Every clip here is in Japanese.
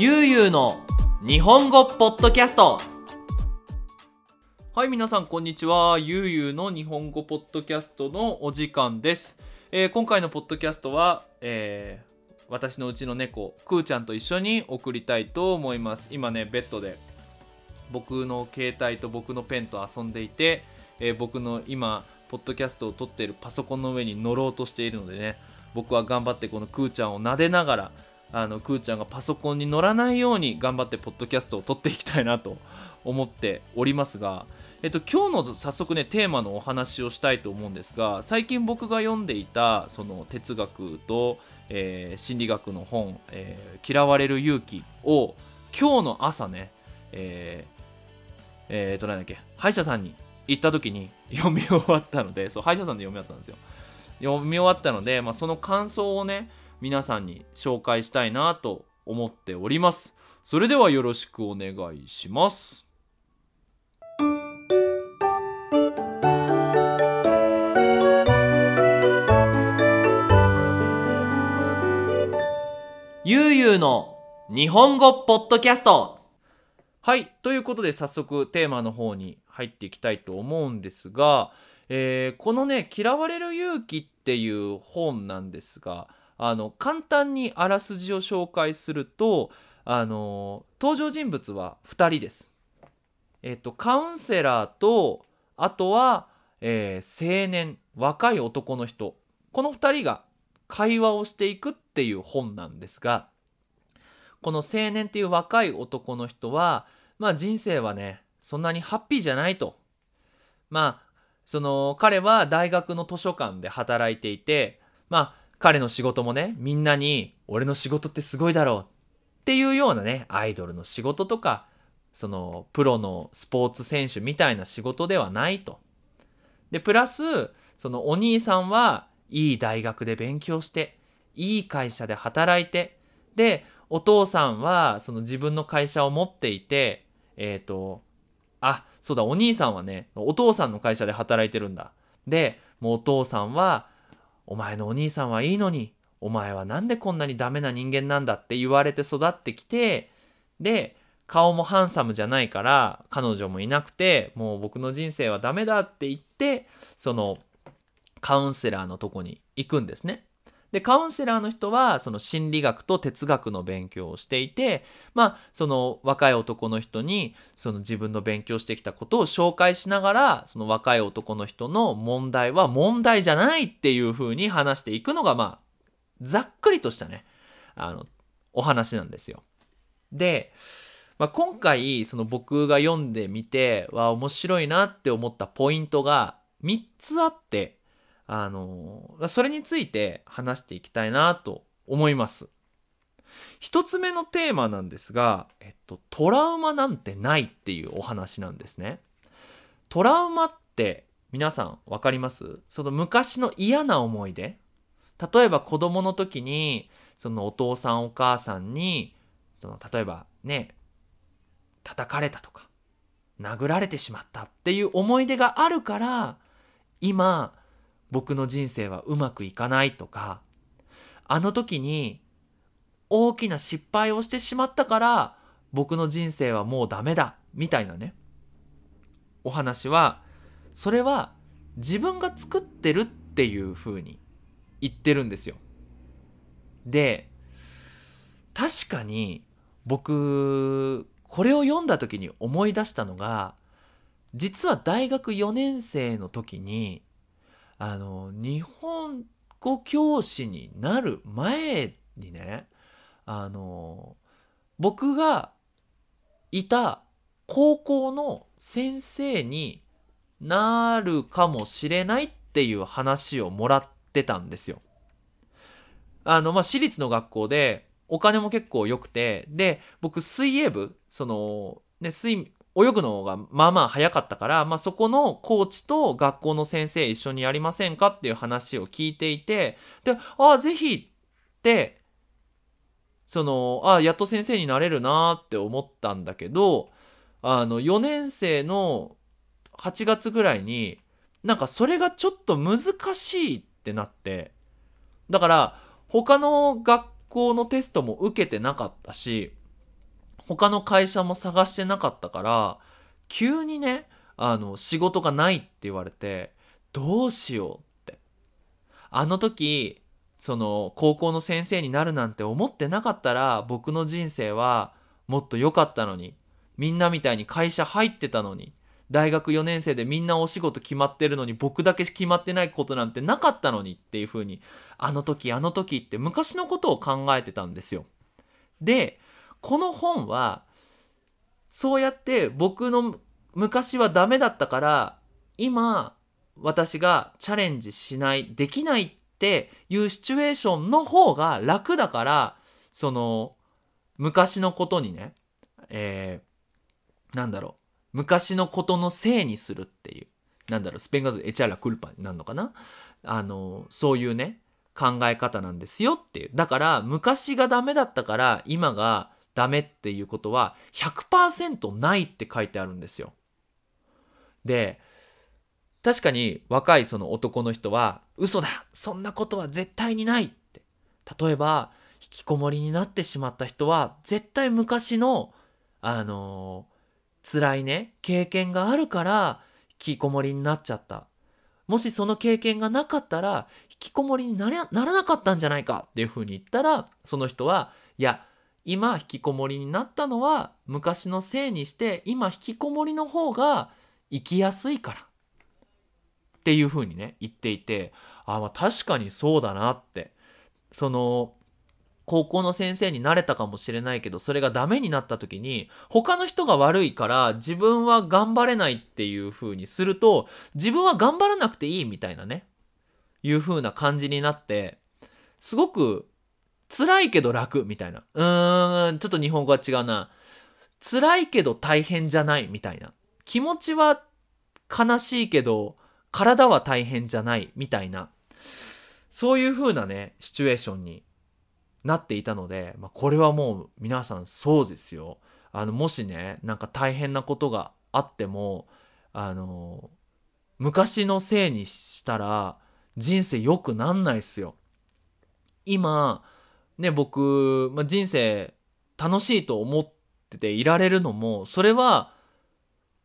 ゆうゆうの日本語ポッドキャスト。はい皆さんこんにちは。ゆうゆうの日本語ポッドキャストのお時間です、えー今回のポッドキャストは、えー私のうちの猫くーちゃんと一緒に送りたいと思います。今ねベッドで僕の携帯と僕のペンと遊んでいて、えー僕の今ポッドキャストを撮っているパソコンの上に乗ろうとしているのでね僕は頑張ってこのくーちゃんを撫でながらあのくーちゃんがパソコンに乗らないように頑張ってポッドキャストを撮っていきたいなと思っておりますが、えっと、今日の早速ねテーマのお話をしたいと思うんですが最近僕が読んでいたその哲学と、えー心理学の本、えー嫌われる勇気」を今日の朝ね、えーえーとなんだっけ歯医者さんに行った時に 読み終わったのでそう歯医者さんで読み終わったんですよ。読み終わったので、まあ、その感想をね皆さんに紹介したいなと思っております。それではよろしくお願いします。ゆうゆうの日本語ポッドキャスト。はいということで早速テーマの方に入っていきたいと思うんですが、えーこのね「嫌われる勇気」っていう本なんですがあの簡単にあらすじを紹介するとあの登場人物は2人です。えっ、とカウンセラーとあとは、えー青年若い男の人この2人が会話をしていくっていう本なんですがこの青年っていう若い男の人はまあ人生はねそんなにハッピーじゃないと。まあその彼は大学の図書館で働いていてまあ彼の仕事もねみんなに「俺の仕事ってすごいだろう」っていうようなねアイドルの仕事とかそのプロのスポーツ選手みたいな仕事ではないと。でプラスそのお兄さんはいい大学で勉強していい会社で働いてでお父さんはその自分の会社を持っていてえっ、とあそうだお兄さんはねお父さんの会社で働いてるんだでもうお父さんはお前のお兄さんはいいのにお前はなんでこんなにダメな人間なんだって言われて育ってきてで顔もハンサムじゃないから彼女もいなくてもう僕の人生はダメだって言ってそのカウンセラーのとこに行くんですね。でカウンセラーの人はその心理学と哲学の勉強をしていてまあその若い男の人にその自分の勉強してきたことを紹介しながらその若い男の人の問題は問題じゃないっていうふうに話していくのがまあざっくりとしたねあのお話なんですよ。で、まあ、今回その僕が読んでみてわ面白いなって思ったポイントが3つあってあのそれについて話していきたいなと思います。一つ目のテーマなんですが、えっと、トラウマなんてないっていうお話なんですね。トラウマって皆さん分かります？その昔の嫌な思い出？例えば子供の時にそのお父さんお母さんにその例えばね叩かれたとか殴られてしまったっていう思い出があるから今僕の人生はうまくいかないとかあの時に大きな失敗をしてしまったから僕の人生はもうダメだみたいなねお話はそれは自分が作ってるっていう風に言ってるんですよ。で確かに僕これを読んだ時に思い出したのが実は大学4年生の時にあの日本語教師になる前にねあの僕がいた高校の先生になるかもしれないっていう話をもらってたんですよ。あのまあ私立の学校でお金も結構良くてで僕水泳部そのね水泳ぐのがまあまあ早かったから、まあ、そこのコーチと学校の先生一緒にやりませんかっていう話を聞いていてでああぜひってそのああやっと先生になれるなって思ったんだけどあの4年生の8月ぐらいになんかそれがちょっと難しいってなってだから他の学校のテストも受けてなかったし他の会社も探してなかったから急にねあの仕事がないって言われてどうしようってあの時その高校の先生になるなんて思ってなかったら僕の人生はもっと良かったのにみんなみたいに会社入ってたのに大学4年生でみんなお仕事決まってるのに僕だけ決まってないことなんてなかったのにっていう風にあの時あの時って昔のことを考えてたんですよ。でこの本はそうやって僕の昔はダメだったから今私がチャレンジしないできないっていうシチュエーションの方が楽だからその昔のことにね、えー、なんだろう昔のことのせいにするっていうなんだろうスペイン語でエチャラクルパになるのかな？あのそういうね考え方なんですよっていう。だから昔がダメだったから今がダメっていうことは100%ないって書いてあるんですよ。で確かに若いその男の人は嘘だそんなことは絶対にないって。例えば引きこもりになってしまった人は絶対昔のあのー、辛いね経験があるから引きこもりになっちゃった。もしその経験がなかったら引きこもりにならなかったんじゃないかっていうふうに言ったらその人はいや今引きこもりになったのは昔のせいにして今引きこもりの方が生きやすいから。っていうふうにね言っていてあまあ確かにそうだなって。その高校の先生になれたかもしれないけどそれがダメになった時に他の人が悪いから自分は頑張れないっていう風にすると自分は頑張らなくていいみたいなねいう風な感じになってすごく辛いけど楽みたいな。うーんちょっと日本語は違うな。辛いけど大変じゃないみたいな。気持ちは悲しいけど体は大変じゃないみたいな。そういう風なねシチュエーションになっていたので、まあ、これはもう皆さんそうですよ。あのもしねなんか大変なことがあってもあの昔のせいにしたら人生良くなんないっすよ。今ね僕、まあ、人生楽しいと思ってていられるのもそれは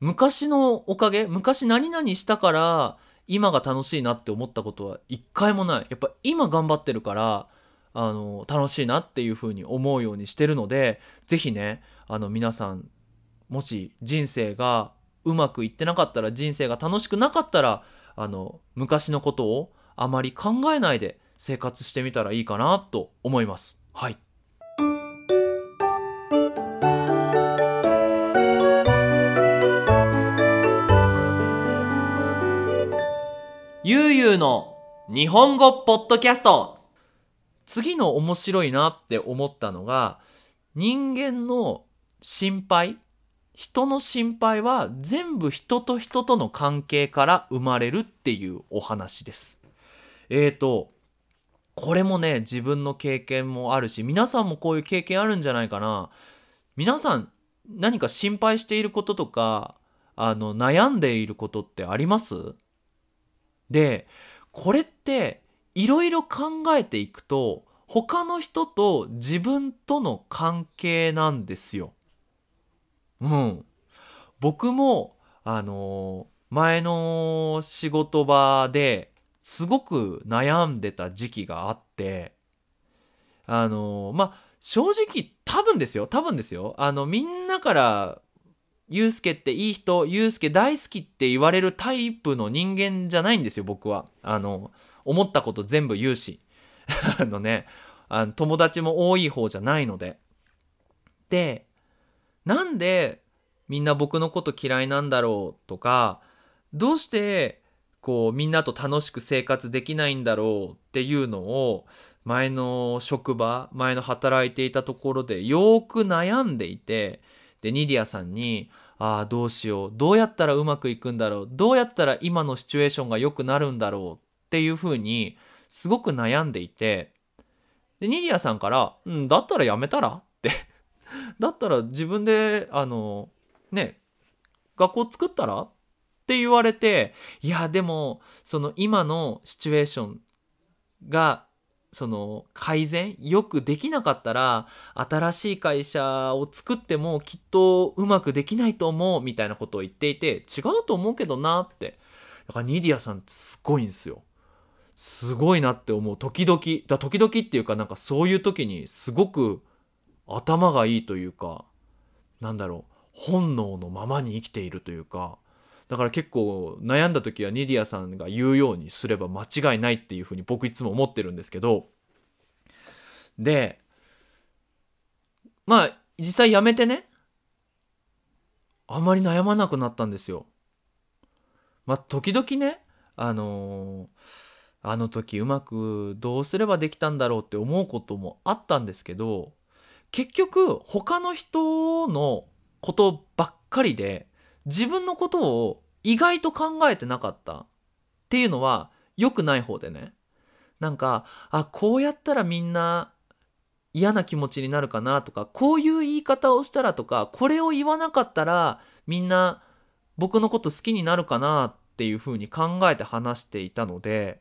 昔のおかげ昔何々したから今が楽しいなって思ったことは一回もない。やっぱ今頑張ってるからあの楽しいなっていうふうに思うようにしてるので是非ねあの皆さんもし人生がうまくいってなかったら人生が楽しくなかったらあの昔のことをあまり考えないで生活してみたらいいかなと思います。はいゆうゆうの日本語ポッドキャスト次の面白いなって思ったのが人間の心配人の心配は全部人と人との関係から生まれるっていうお話です。えーとこれもね自分の経験もあるし皆さんもこういう経験あるんじゃないかな。皆さん何か心配していることとかあの悩んでいることってあります？でこれっていろいろ考えていくと他の人と自分との関係なんですよ。うん。僕もあの前の仕事場ですごく悩んでた時期があってあのまあ正直多分ですよ多分ですよあのみんなからユうスケっていい人、ユうスケ大好きって言われるタイプの人間じゃないんですよ、僕は。あの、思ったこと全部言うし。あのね、あの友達も多い方じゃないので。で、なんでみんな僕のこと嫌いなんだろうとか、どうしてこうみんなと楽しく生活できないんだろうっていうのを前の職場、前の働いていたところでよく悩んでいて、で、ニディアさんに、ああ、どうしよう。どうやったらうまくいくんだろう。どうやったら今のシチュエーションが良くなるんだろうっていうふうに、すごく悩んでいて、で、ニディアさんから、うん、だったらやめたら？ってだったら自分で、あの、ね、学校作ったら？って言われて、いや、でも、その今のシチュエーションがその改善よくできなかったら新しい会社を作ってもきっとうまくできないと思うみたいなことを言っていて違うと思うけどなって。だからニディアさんすごいんですよ。すごいなって思う。時々だ時々っていうかなんかそういう時にすごく頭がいいというかなんだろう。本能のままに生きているというかだから結構悩んだ時はニディアさんが言うようにすれば間違いないっていうふうに僕いつも思ってるんですけどでまあ実際やめてねあんまり悩まなくなったんですよ。まあ時々ねあのー、あの時うまくどうすればできたんだろうって思うこともあったんですけど結局他の人のことばっかりで自分のことを意外と考えてなかったっていうのは良くない方でね。なんか、あ、こうやったらみんな嫌な気持ちになるかなとか、こういう言い方をしたらとか、これを言わなかったらみんな僕のこと好きになるかなっていうふうに考えて話していたので、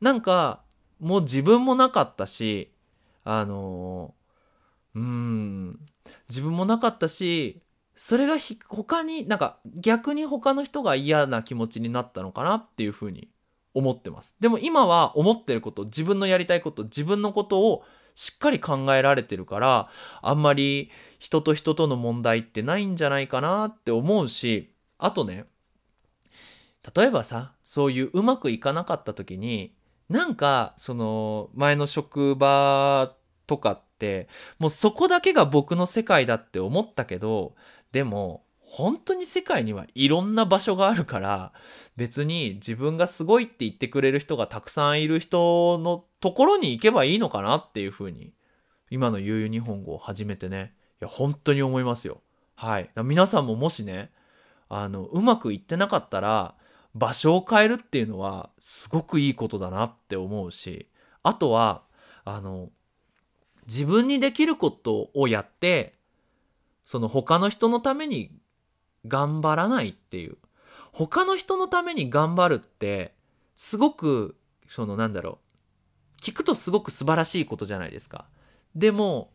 なんかもう自分もなかったし、あのうーん、自分もなかったし、それがひ他になんか逆に他の人が嫌な気持ちになったのかなっていうふうに思ってます。でも今は思ってること自分のやりたいこと自分のことをしっかり考えられてるからあんまり人と人との問題ってないんじゃないかなって思うしあとね例えばさそういううまくいかなかった時になんかその前の職場とかってもうそこだけが僕の世界だって思ったけどでも本当に世界にはいろんな場所があるから別に自分がすごいって言ってくれる人がたくさんいる人のところに行けばいいのかなっていうふうに今の悠々日本語を始めてねいや本当に思いますよ。はい。皆さんももしねあのうまくいってなかったら場所を変えるっていうのはすごくいいことだなって思うしあとはあの自分にできることをやってその他の人のために頑張らないっていう。他の人のために頑張るってすごくそのなんだろう。聞くとすごく素晴らしいことじゃないですか。でも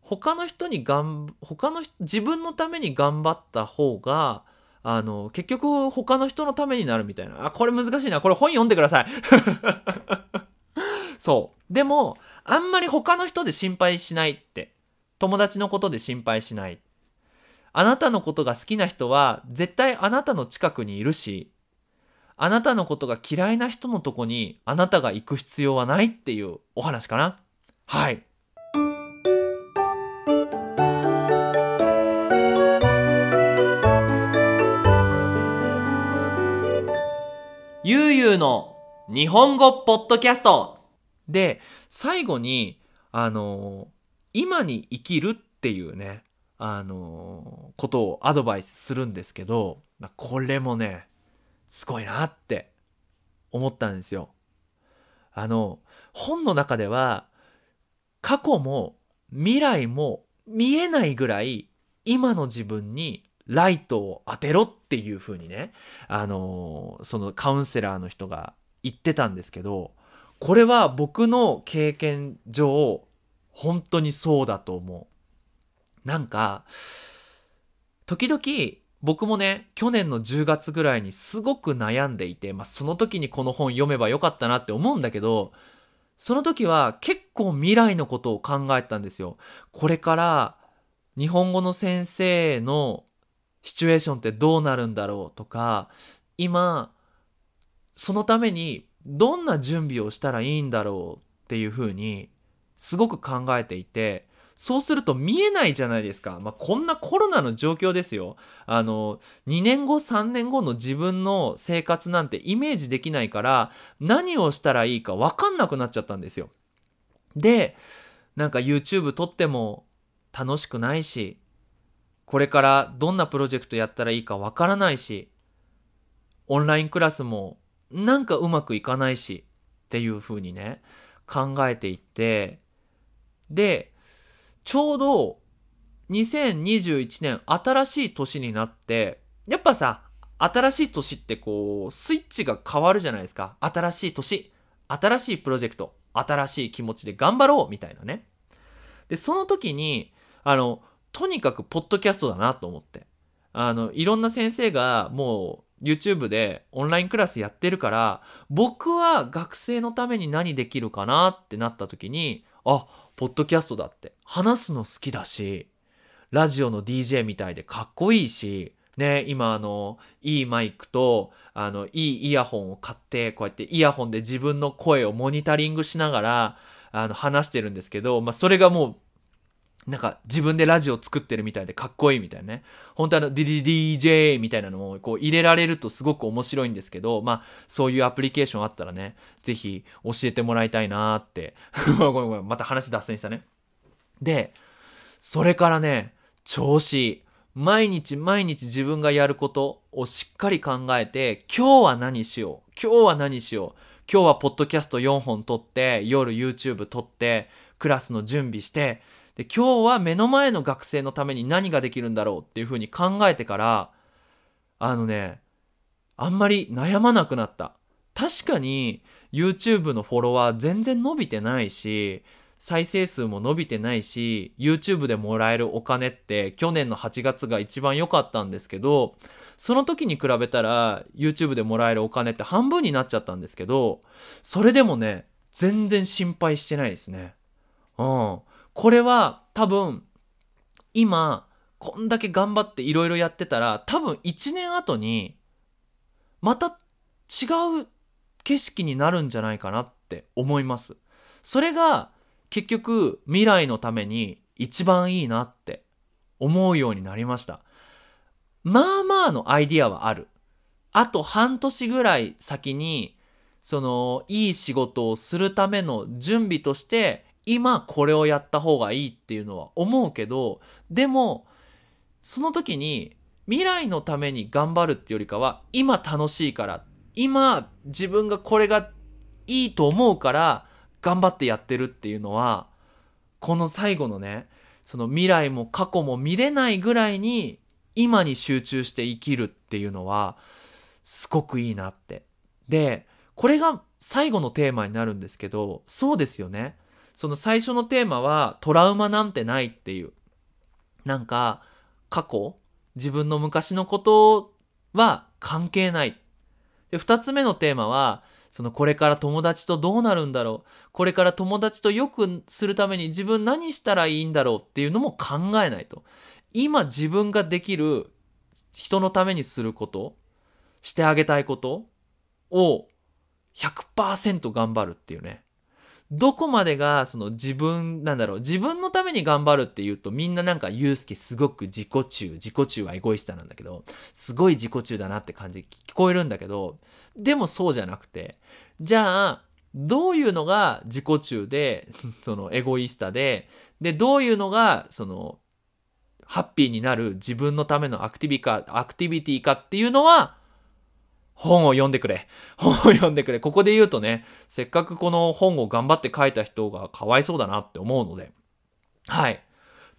他の人にがん他の自分のために頑張った方があの結局他の人のためになるみたいな。あこれ難しいな。これ本読んでください。そう。でもあんまり他の人で心配しないって。友達のことで心配しない。あなたのことが好きな人は絶対あなたの近くにいるし、あなたのことが嫌いな人のとこにあなたが行く必要はないっていうお話かな。はい。ゆうゆうの日本語ポッドキャストで最後にあの今に生きるっていうね、あのー、ことをアドバイスするんですけど、まあ、これもね、すごいなって思ったんですよ。あの、本の中では、過去も未来も見えないぐらい今の自分にライトを当てろっていう風にね、あのー、そのカウンセラーの人が言ってたんですけど、これは僕の経験上、本当にそうだと思う。なんか、時々僕もね、去年の10月ぐらいにすごく悩んでいて、まあその時にこの本読めばよかったなって思うんだけど、その時は結構未来のことを考えたんですよ。これから日本語の先生のシチュエーションってどうなるんだろうとか、今、そのためにどんな準備をしたらいいんだろうっていうふうにすごく考えていてそうすると見えないじゃないですか。まあ、こんなコロナの状況ですよ。あの、2年後、3年後の自分の生活なんてイメージできないから、何をしたらいいか分かんなくなっちゃったんですよ。で、なんか YouTube 撮っても楽しくないし、これからどんなプロジェクトやったらいいか分からないし、オンラインクラスもなんかうまくいかないし、っていう風にね、考えていって、で、ちょうど2021年新しい年になって、やっぱさ、新しい年ってこう、スイッチが変わるじゃないですか。新しい年、新しいプロジェクト、新しい気持ちで頑張ろうみたいなね。で、その時に、あの、とにかくポッドキャストだなと思って。あの、いろんな先生がもう YouTube でオンラインクラスやってるから、僕は学生のために何できるかなってなった時に、あ、ポッドキャストだって。話すの好きだし、ラジオの DJ みたいでかっこいいし、ね、今あの、いいマイクと、あの、いいイヤホンを買って、こうやってイヤホンで自分の声をモニタリングしながら、あの、話してるんですけど、まあ、それがもうなんか自分でラジオ作ってるみたいでかっこいいみたいなね。本当あの DDJ みたいなのをこう入れられるとすごく面白いんですけど、まあそういうアプリケーションあったらね、ぜひ教えてもらいたいなって。ごめんごめん、また話脱線したね。で、それからね、調子。毎日毎日自分がやることをしっかり考えて、今日は何しよう今日は何しよう今日はポッドキャスト4本撮って、夜 YouTube 撮って、クラスの準備して、で、今日は目の前の学生のために何ができるんだろうっていうふうに考えてから、あのね、あんまり悩まなくなった。確かに YouTube のフォロワー全然伸びてないし、再生数も伸びてないし、YouTube でもらえるお金って去年の8月が一番良かったんですけど、その時に比べたら YouTube でもらえるお金って半分になっちゃったんですけど、それでもね、全然心配してないですね。うん。これは多分今こんだけ頑張っていろいろやってたら多分1年後にまた違う景色になるんじゃないかなって思います。それが結局未来のために一番いいなって思うようになりました。まあまあのアイディアはある。あと半年ぐらい先にそのいい仕事をするための準備として今これをやった方がいいっていうのは思うけどでもその時に未来のために頑張るってよりかは今楽しいから今自分がこれがいいと思うから頑張ってやってるっていうのはこの最後のねその未来も過去も見れないぐらいに今に集中して生きるっていうのはすごくいいなって。でこれが最後のテーマになるんですけどそうですよね。その最初のテーマはトラウマなんてないっていう。なんか過去自分の昔のことは関係ない。で、二つ目のテーマは、そのこれから友達とどうなるんだろう。これから友達と良くするために自分何したらいいんだろうっていうのも考えないと。今自分ができる人のためにすること、してあげたいことを100%頑張るっていうね。どこまでがその自分なんだろう。自分のために頑張るっていうとみんななんかユうスケすごく自己中。自己中はエゴイスタなんだけどすごい自己中だなって感じ聞こえるんだけどでもそうじゃなくてじゃあどういうのが自己中で そのエゴイスタででどういうのがそのハッピーになる自分のためのアクティビかアクティビティかっていうのは本を読んでくれ。本を読んでくれ。ここで言うとね、せっかくこの本を頑張って書いた人がかわいそうだなって思うので。はい。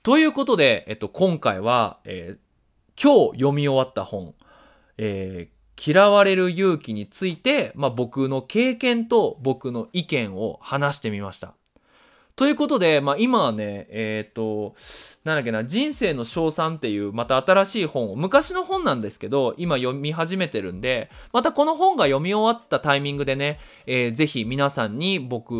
ということで、えっと、今回は、えー、今日読み終わった本、えー、嫌われる勇気について、まあ、僕の経験と僕の意見を話してみました。ということで、まあ、今はね、えっ、ー、と、なんだっけな、人生の賞賛っていう、また新しい本を、昔の本なんですけど、今読み始めてるんで、またこの本が読み終わったタイミングでね、えー、ぜひ皆さんに僕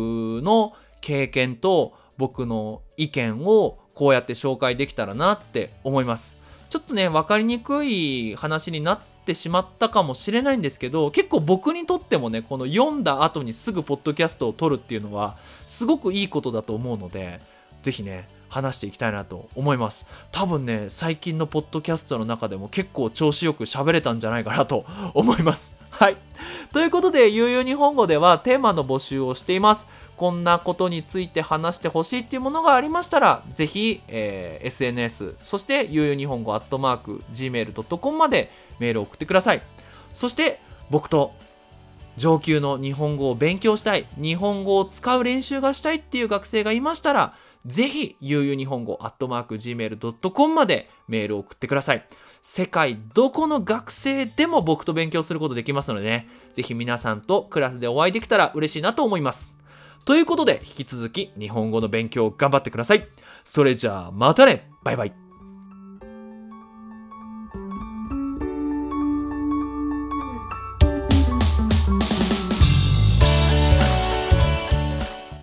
の経験と僕の意見をこうやって紹介できたらなって思います。ちょっとね、分かりにくい話になっってしまったかもしれないんですけど結構僕にとってもねこの読んだ後にすぐポッドキャストを撮るっていうのはすごくいいことだと思うので是非ね話していきたいなと思います。多分ね最近のポッドキャストの中でも結構調子よく喋れたんじゃないかなと思います。はい。ということで、ゆうゆう日本語ではテーマの募集をしています。こんなことについて話してほしいっていうものがありましたら、ぜひ、えー、SNS、そしてゆうゆう日本語アットマーク、gmail.com までメールを送ってください。そして、僕と上級の日本語を勉強したい、日本語を使う練習がしたいっていう学生がいましたら、ぜひ、ゆうゆう日本語、アットマーク、gmail.com までメールを送ってください。世界どこの学生でも僕と勉強することできますのでね、ぜひ皆さんとクラスでお会いできたら嬉しいなと思います。ということで引き続き日本語の勉強を頑張ってくださいそれじゃあまたねバイバイ